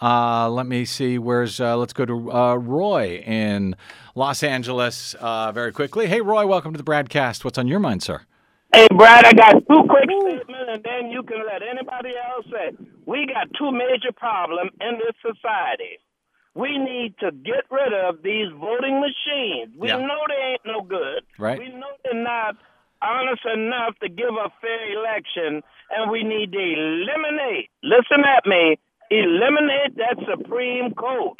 Uh, let me see. Where's uh, let's go to uh, Roy in Los Angeles uh, very quickly. Hey, Roy, welcome to the broadcast. What's on your mind, sir? Hey, Brad, I got two quick statements, and then you can let anybody else say. We got two major problems in this society. We need to get rid of these voting machines. We Yeah. know they ain't no good. Right. We know they're not honest enough to give a fair election, and we need to eliminate, listen at me, eliminate that Supreme Court.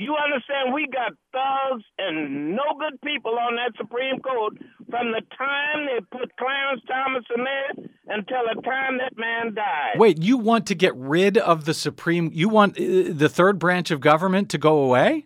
You understand? We got thugs and no good people on that Supreme Court from the time they put Clarence Thomas in there until the time that man died. Wait, you want to get rid of the Supreme? You want uh, the third branch of government to go away?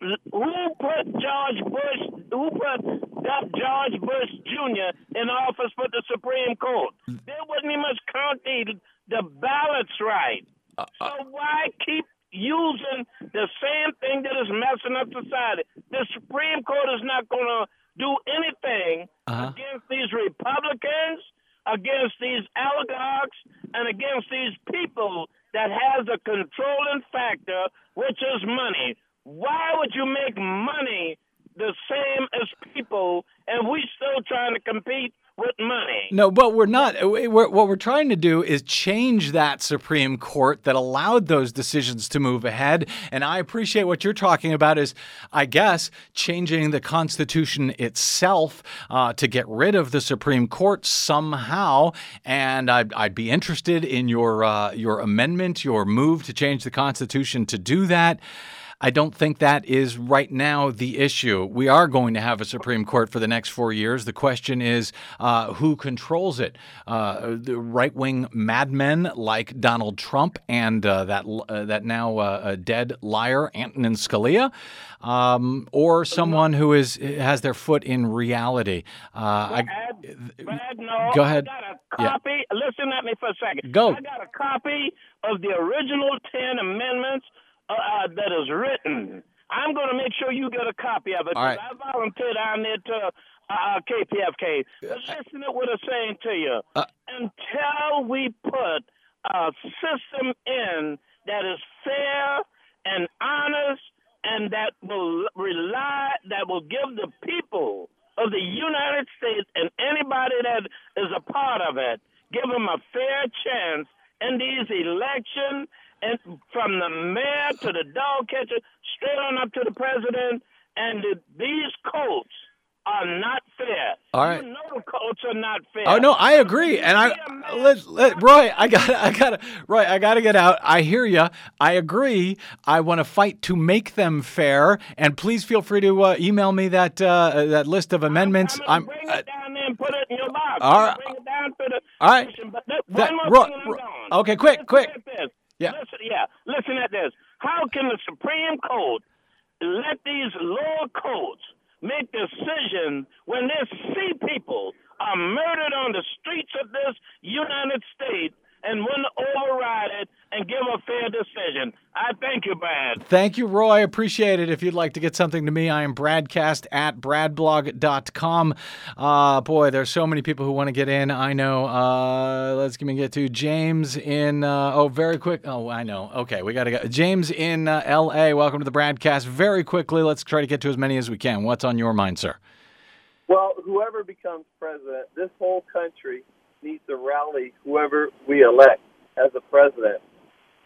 Who put George Bush? Who put that George Bush Jr. in office for the Supreme Court? They wouldn't even much count the, the ballots right. so why keep using the same thing that is messing up society? The Supreme Court is not going to do anything Uh-huh. against these Republicans, against these oligarchs, and against these people that has a controlling factor, which is money. Why would you make money the same as people, and we still trying to compete with money? No, but we're not. We're, what we're trying to do is change that Supreme Court that allowed those decisions to move ahead. And I appreciate what you're talking about is, I guess, changing the Constitution itself uh, to get rid of the Supreme Court somehow. And I'd, I'd be interested in your uh, your amendment, your move to change the Constitution to do that. I don't think that is right now the issue. We are going to have a Supreme Court for the next four years. The question is uh, who controls it? Uh, the right wing madmen like Donald Trump and uh, that uh, that now uh, dead liar Antonin Scalia, um, or someone who is has their foot in reality. Uh, I, Brad, no, Go ahead. I got a Yeah. Listen at me for a second. Go. I got a copy of the original 10 amendments uh, uh, that is written. I'm going to make sure you get a copy of it. All right. I volunteered down there to uh, KPFK. But listen to what I'm saying to you. Uh, Until we put a system in that is fair and honest and that will rely, that will give the people of the United States and anybody that is a part of it, give them a fair chance in these elections, and from the mayor to the dog catcher, straight on up to the president, and the, these courts are not fair. All right. You know the, co- votes are not fair. Oh no, I agree, and I let, let Roy. I got, I got, Roy. I got to get out. I hear you. I agree. I want to fight to make them fair, and please feel free to uh, email me that uh, that list of amendments. I'm. Bring it down there and put it in your box. All right. Bring it down to the All right. But That- one more Roy- thing and I'm Roy- gone. okay, quick, quick. Yeah. Listen, yeah. Listen at this. How can the Supreme Court let these lower courts make decisions when they see people are murdered on the streets of this United States and wouldn't override it and give a fair decision? I thank you, Brad. Thank you, Roy. Appreciate it. If you'd like to get something to me, I am Bradcast at bradblog.com. Uh, boy, there's so many people who want to get in. I know. Uh, let's give me get to James in. Uh, oh, very quick. Oh, I know. Okay, we got to go. James in uh, L.A. Welcome to the BradCast. Very quickly, let's try to get to as many as we can. What's on your mind, sir? Well, whoever becomes president, this whole country needs to rally whoever we elect as a president.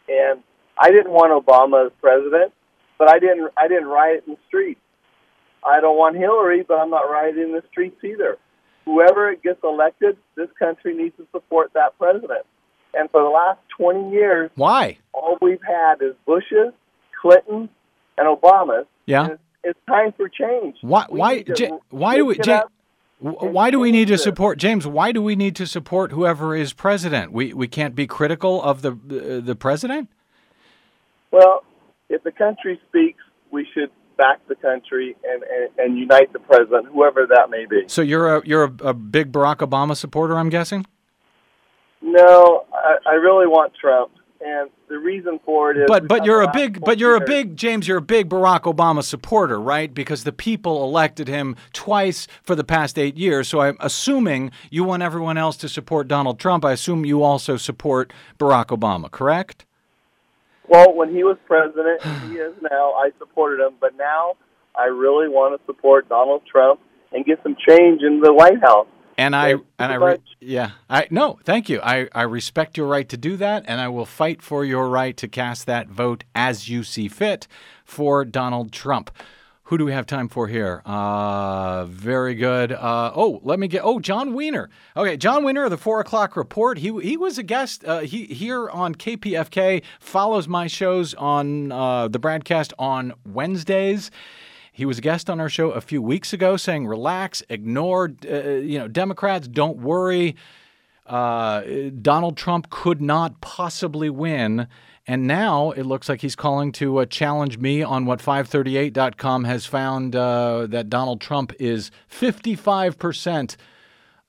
And I didn't want Obama as president, but I didn't I didn't riot in the streets. I don't want Hillary, but I'm not rioting in the streets either. Whoever gets elected, this country needs to support that president. And for the last 20 years, Why? all we've had is Bushes, Clinton, and Obama. Yeah. It's time for change. Why? We Why? need Ja- why do we? shake it Ja- up. w- why do we need to support James? Why do we need to support whoever is president? We we can't be critical of the uh, the president. Well, if the country speaks, we should back the country and, and, and unite the president, whoever that may be. So you're a you're a, a big Barack Obama supporter, I'm guessing. No, I, I really want Trump, and the reason for it is. But but you're a big but you're a big James. You're a big Barack Obama supporter, right? Because the people elected him twice for the past eight years. So I'm assuming you want everyone else to support Donald Trump. I assume you also support Barack Obama, correct? Well, when he was president, he is (sighs) now. I supported him, but now I really want to support Donald Trump and get some change in the White House. And I and I re- yeah I no thank you I I respect your right to do that and I will fight for your right to cast that vote as you see fit for Donald Trump. Who do we have time for here? Uh, very good. Uh, oh, let me get. Oh, Jon Wiener. Okay, Jon Wiener of the Four O'clock Report. He he was a guest. Uh, he here on KPFK follows my shows on uh, the broadcast on Wednesdays. He was a guest on our show a few weeks ago, saying, "Relax, ignore, uh, you know, Democrats. Don't worry. Uh, Donald Trump could not possibly win." And now it looks like he's calling to uh, challenge me on what 538.com has found uh, that Donald Trump is 55%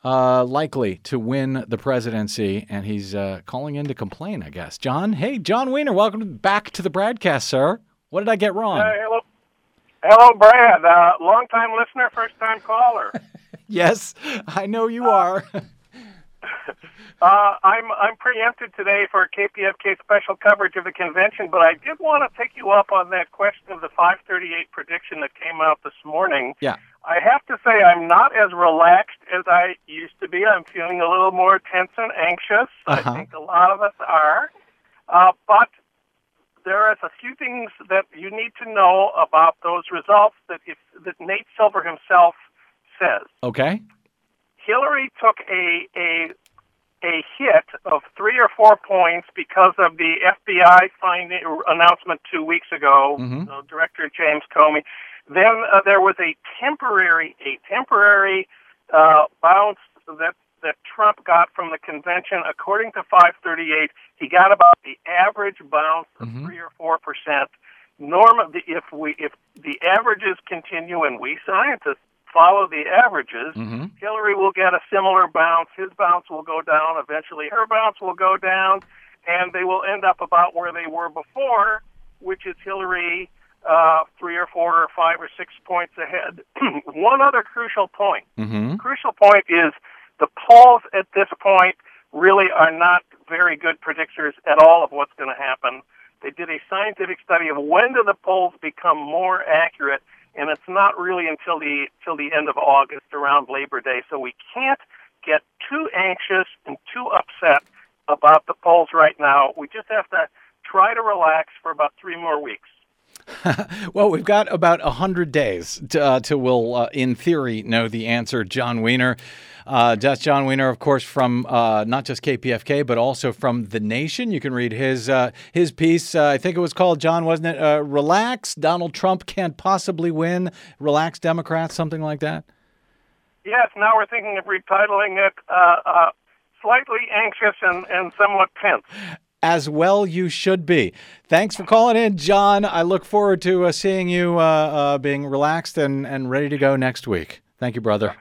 uh, likely to win the presidency. And he's uh, calling in to complain, I guess. John, hey, Jon Wiener, welcome back to the broadcast, sir. What did I get wrong? Hello, hello, Brad. Uh, long time listener, first time caller. (laughs) yes, I know you are. (laughs) (laughs) Uh, I'm I'm preempted today for KPFK special coverage of the convention, but I did want to pick you up on that question of the 538 prediction that came out this morning. yeah. I have to say I'm not as relaxed as I used to be. I'm feeling a little more tense and anxious. Uh-huh. I think a lot of us are. Uh, but there are a few things that you need to know about those results that if that Nate Silver himself says. Okay. Hillary took a a a hit of three or four points because of the FBI finding announcement two weeks ago. Mhm. uh, Director James Comey. Then uh, there was a temporary a temporary uh, bounce that that Trump got from the convention. According to 538, he got about the average bounce of three or four percent. Normally, if we if the averages continue and we scientists follow the averages, Mm-hmm. Hillary will get a similar bounce. His bounce will go down. Eventually, her bounce will go down, and they will end up about where they were before, which is Hillary uh, three or four or five or six points ahead. (clears throat) One other crucial point. Mm-hmm. Crucial point is the polls at this point really are not very good predictors at all of what's going to happen. They did a scientific study of when do the polls become more accurate, and it's not really until the till the end of August around Labor Day. So we can't get too anxious and too upset about the polls right now. We just have to try to relax for about three more weeks. (laughs) well, we've got about 100 days to, uh, till we'll, uh, in theory, know the answer. Jon Wiener. Uh, that's Jon Wiener, of course, from uh, not just KPFK, but also from The Nation. You can read his uh, his piece. Uh, I think it was called, John, wasn't it? Uh, Relax, Donald Trump can't possibly win. Relax, Democrats, something like that. Yes, now we're thinking of retitling it uh, Slightly Anxious and, and Somewhat Tense. As well, you should be. Thanks for calling in, John. I look forward to uh, seeing you uh, uh, being relaxed and, and ready to go next week. Thank you, brother.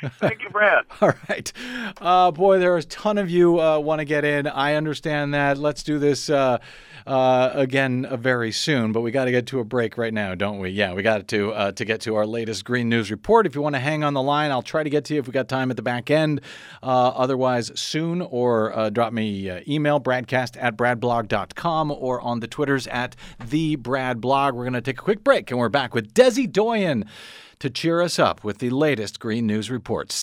(laughs) Thank you, Brad. (laughs) All right. Uh, boy, there are a ton of you uh, want to get in. I understand that. Let's do this uh, uh, again uh, very soon, but we got to get to a break right now, don't we? Yeah, we got to uh, to get to our latest Green News report. If you want to hang on the line, I'll try to get to you if we got time at the back end. Uh, otherwise, soon, or uh, drop me uh, email, bradcast at bradblog.com, or on the Twitters at the Brad Blog. We're going to take a quick break, and we're back with Desi Doyen to cheer us up with the latest Green News reports.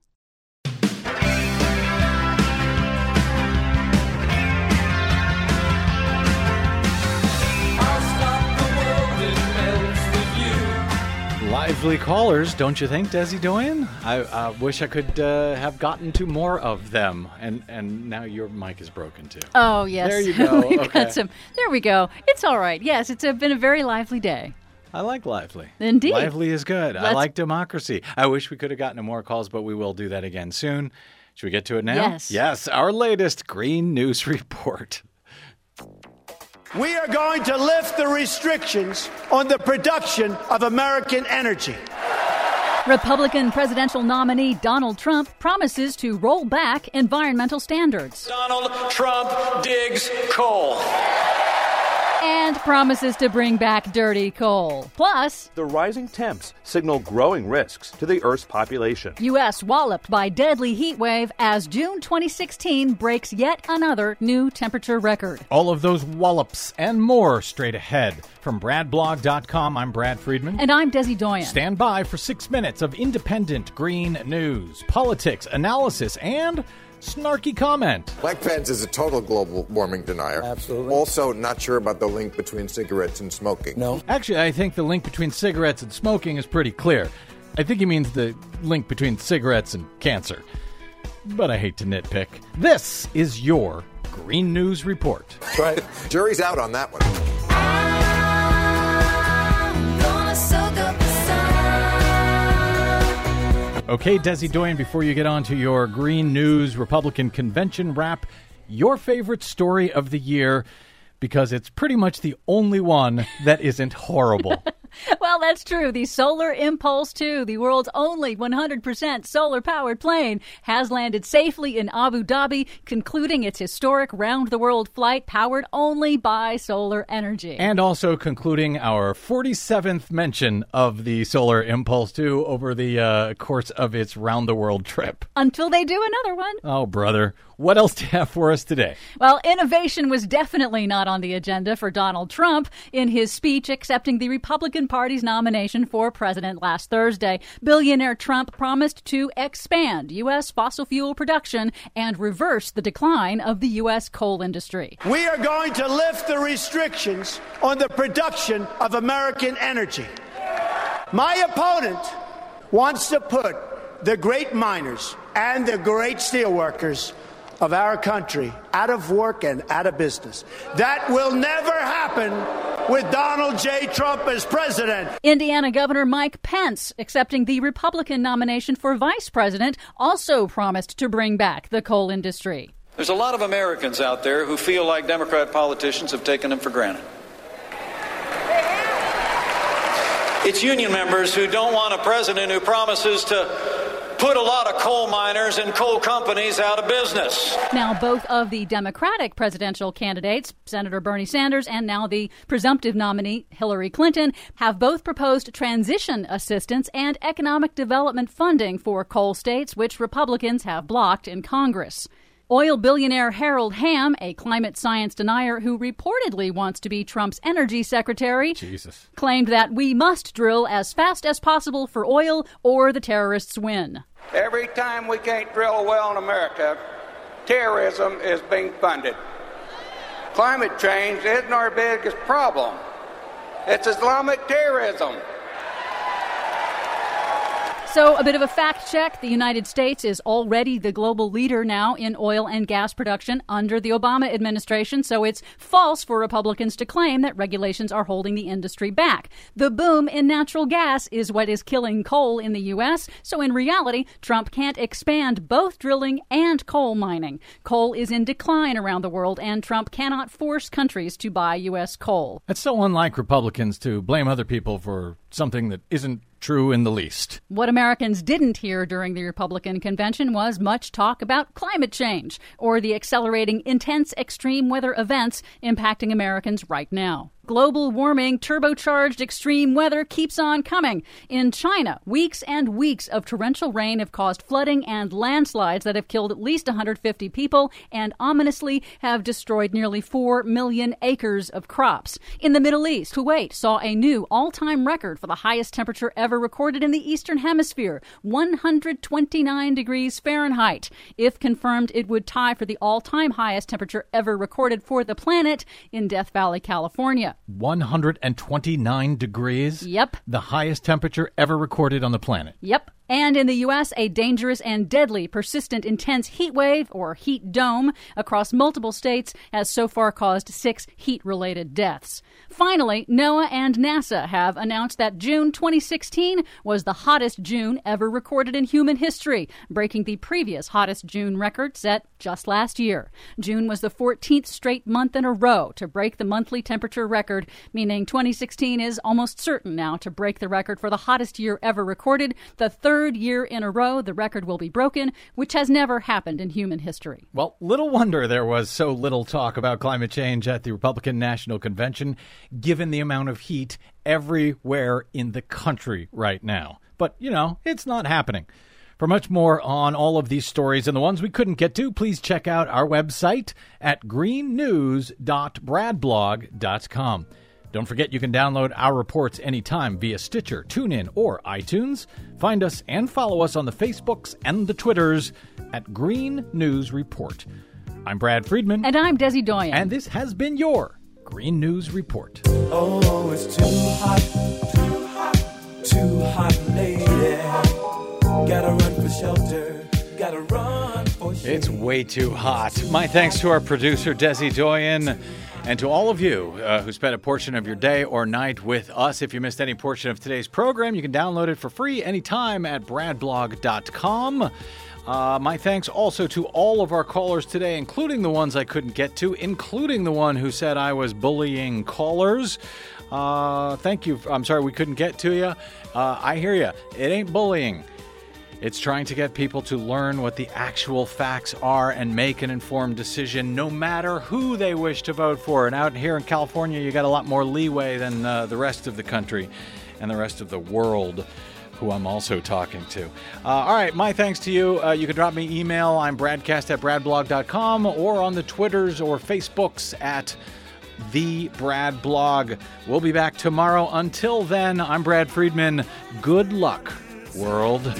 Lively callers, don't you think, Desi Doyen? I uh, wish I could uh, have gotten to more of them. And and now your mic is broken too. Oh, yes. There you (laughs) go. We've Okay. got some. There we go. It's all right. Yes, it's uh been a very lively day. I like lively. Indeed. Lively is good. I Let's- like democracy. I wish we could have gotten to more calls, but we will do that again soon. Should we get to it now? Yes. Yes, our latest Green News (laughs) Report. We are going to lift the restrictions on the production of American energy. Republican presidential nominee Donald Trump promises to roll back environmental standards Donald Trump digs coal. And promises to bring back dirty coal. Plus, The rising temps signal growing risks to the Earth's population. U.S. walloped by deadly heat wave as June 2016 breaks yet another new temperature record. All of those wallops and more straight ahead. From BradBlog.com, I'm Brad Friedman. And I'm Desi Doyen. Stand by for six minutes of independent green news, politics, analysis, and snarky comment. Mike Pence is a total global warming denier. Absolutely. Also, not sure about the link between cigarettes and smoking. No. Actually, I think the link between cigarettes and smoking is pretty clear. I think he means the link between cigarettes and cancer. But I hate to nitpick. This is your Green News Report. That's (laughs) right. Jury's out on that one. Okay, Desi Doyen, before you get on to your Green News Republican Convention wrap, your favorite story of the year, because it's pretty much the only one that isn't horrible. (laughs) (laughs) Well, that's true. The Solar Impulse 2, the world's only 100% solar powered plane, has landed safely in Abu Dhabi, concluding its historic round the world flight powered only by solar energy. and also concluding our 47th mention of the Solar Impulse 2 over the uh, course of its round the world trip. Until they do another one. Oh, brother. What else do you have for us today? Well, innovation was definitely not on the agenda for Donald Trump in his speech accepting the Republican Party's nomination for president last Thursday. Billionaire Trump promised to expand U.S. fossil fuel production and reverse the decline of the U.S. coal industry. We are going to lift the restrictions on the production of American energy. My opponent wants to put the great miners and the great steelworkers of our country out of work and out of business. That will never happen with Donald J. Trump as president. Indiana Governor Mike Pence, accepting the Republican nomination for vice president, also promised to bring back the coal industry. There's a lot of Americans out there who feel like Democrat politicians have taken them for granted. It's union members who don't want a president who promises to put a lot of coal miners and coal companies out of business. Now, both of the Democratic presidential candidates, Senator Bernie Sanders and now the presumptive nominee Hillary Clinton, have both proposed transition assistance and economic development funding for coal states, which Republicans have blocked in Congress. Oil billionaire Harold Hamm, a climate science denier who reportedly wants to be Trump's energy secretary, Jesus. claimed that we must drill as fast as possible for oil or the terrorists win. Every time we can't drill a well in America, terrorism is being funded. Climate change isn't our biggest problem. It's Islamic terrorism. So, a bit of a fact check. The United States is already the global leader now in oil and gas production under the Obama administration, so it's false for Republicans to claim that regulations are holding the industry back. The boom in natural gas is what is killing coal in the U.S., so in reality, Trump can't expand both drilling and coal mining. Coal is in decline around the world, and Trump cannot force countries to buy U.S. coal. That's so unlike Republicans to blame other people for something that isn't true in the least. What Americans didn't hear during the Republican convention was much talk about climate change or the accelerating intense extreme weather events impacting Americans right now. Global warming, turbocharged extreme weather keeps on coming. In China, weeks and weeks of torrential rain have caused flooding and landslides that have killed at least 150 people and ominously have destroyed nearly 4 million acres of crops. In the Middle East, Kuwait saw a new all time record for the highest temperature ever recorded in the Eastern Hemisphere 129 degrees Fahrenheit. If confirmed, it would tie for the all time highest temperature ever recorded for the planet in Death Valley, California. 129 degrees. Yep. The highest temperature ever recorded on the planet. Yep. And in the U.S., a dangerous and deadly persistent intense heat wave or heat dome across multiple states has so far caused six heat related deaths. Finally, NOAA and NASA have announced that June 2016 was the hottest June ever recorded in human history, breaking the previous hottest June record set just last year. June was the 14th straight month in a row to break the monthly temperature record, meaning 2016 is almost certain now to break the record for the hottest year ever recorded, the third year in a row the record will be broken, which has never happened in human history. Well, little wonder there was so little talk about climate change at the Republican National Convention, given the amount of heat everywhere in the country right now. But, you know, it's not happening. For much more on all of these stories and the ones we couldn't get to, please check out our website at greennews.bradblog.com. Don't forget you can download our reports anytime via Stitcher, TuneIn, or iTunes. Find us and follow us on the Facebooks and the Twitters at Green News Report. I'm Brad Friedman. And I'm Desi Doyen. And this has been your Green News Report. Oh, it's too hot, too hot, too hot, lady. Gotta run for shelter, gotta run for shade. It's way too hot. My thanks to our producer, Desi Doyen. And to all of you uh, who spent a portion of your day or night with us, if you missed any portion of today's program, you can download it for free anytime at bradblog.com. Uh, my thanks also to all of our callers today, including the ones I couldn't get to, including the one who said I was bullying callers. Uh, thank you. I'm sorry we couldn't get to you. Uh, I hear you. It ain't bullying. It's trying to get people to learn what the actual facts are and make an informed decision, no matter who they wish to vote for. And out here in California, you got a lot more leeway than uh, the rest of the country and the rest of the world. Who I'm also talking to. Uh, all right, my thanks to you. Uh, you can drop me email. I'm bradcast at bradblog.com or on the Twitters or Facebooks at the Brad Blog. We'll be back tomorrow. Until then, I'm Brad Friedman. Good luck, world.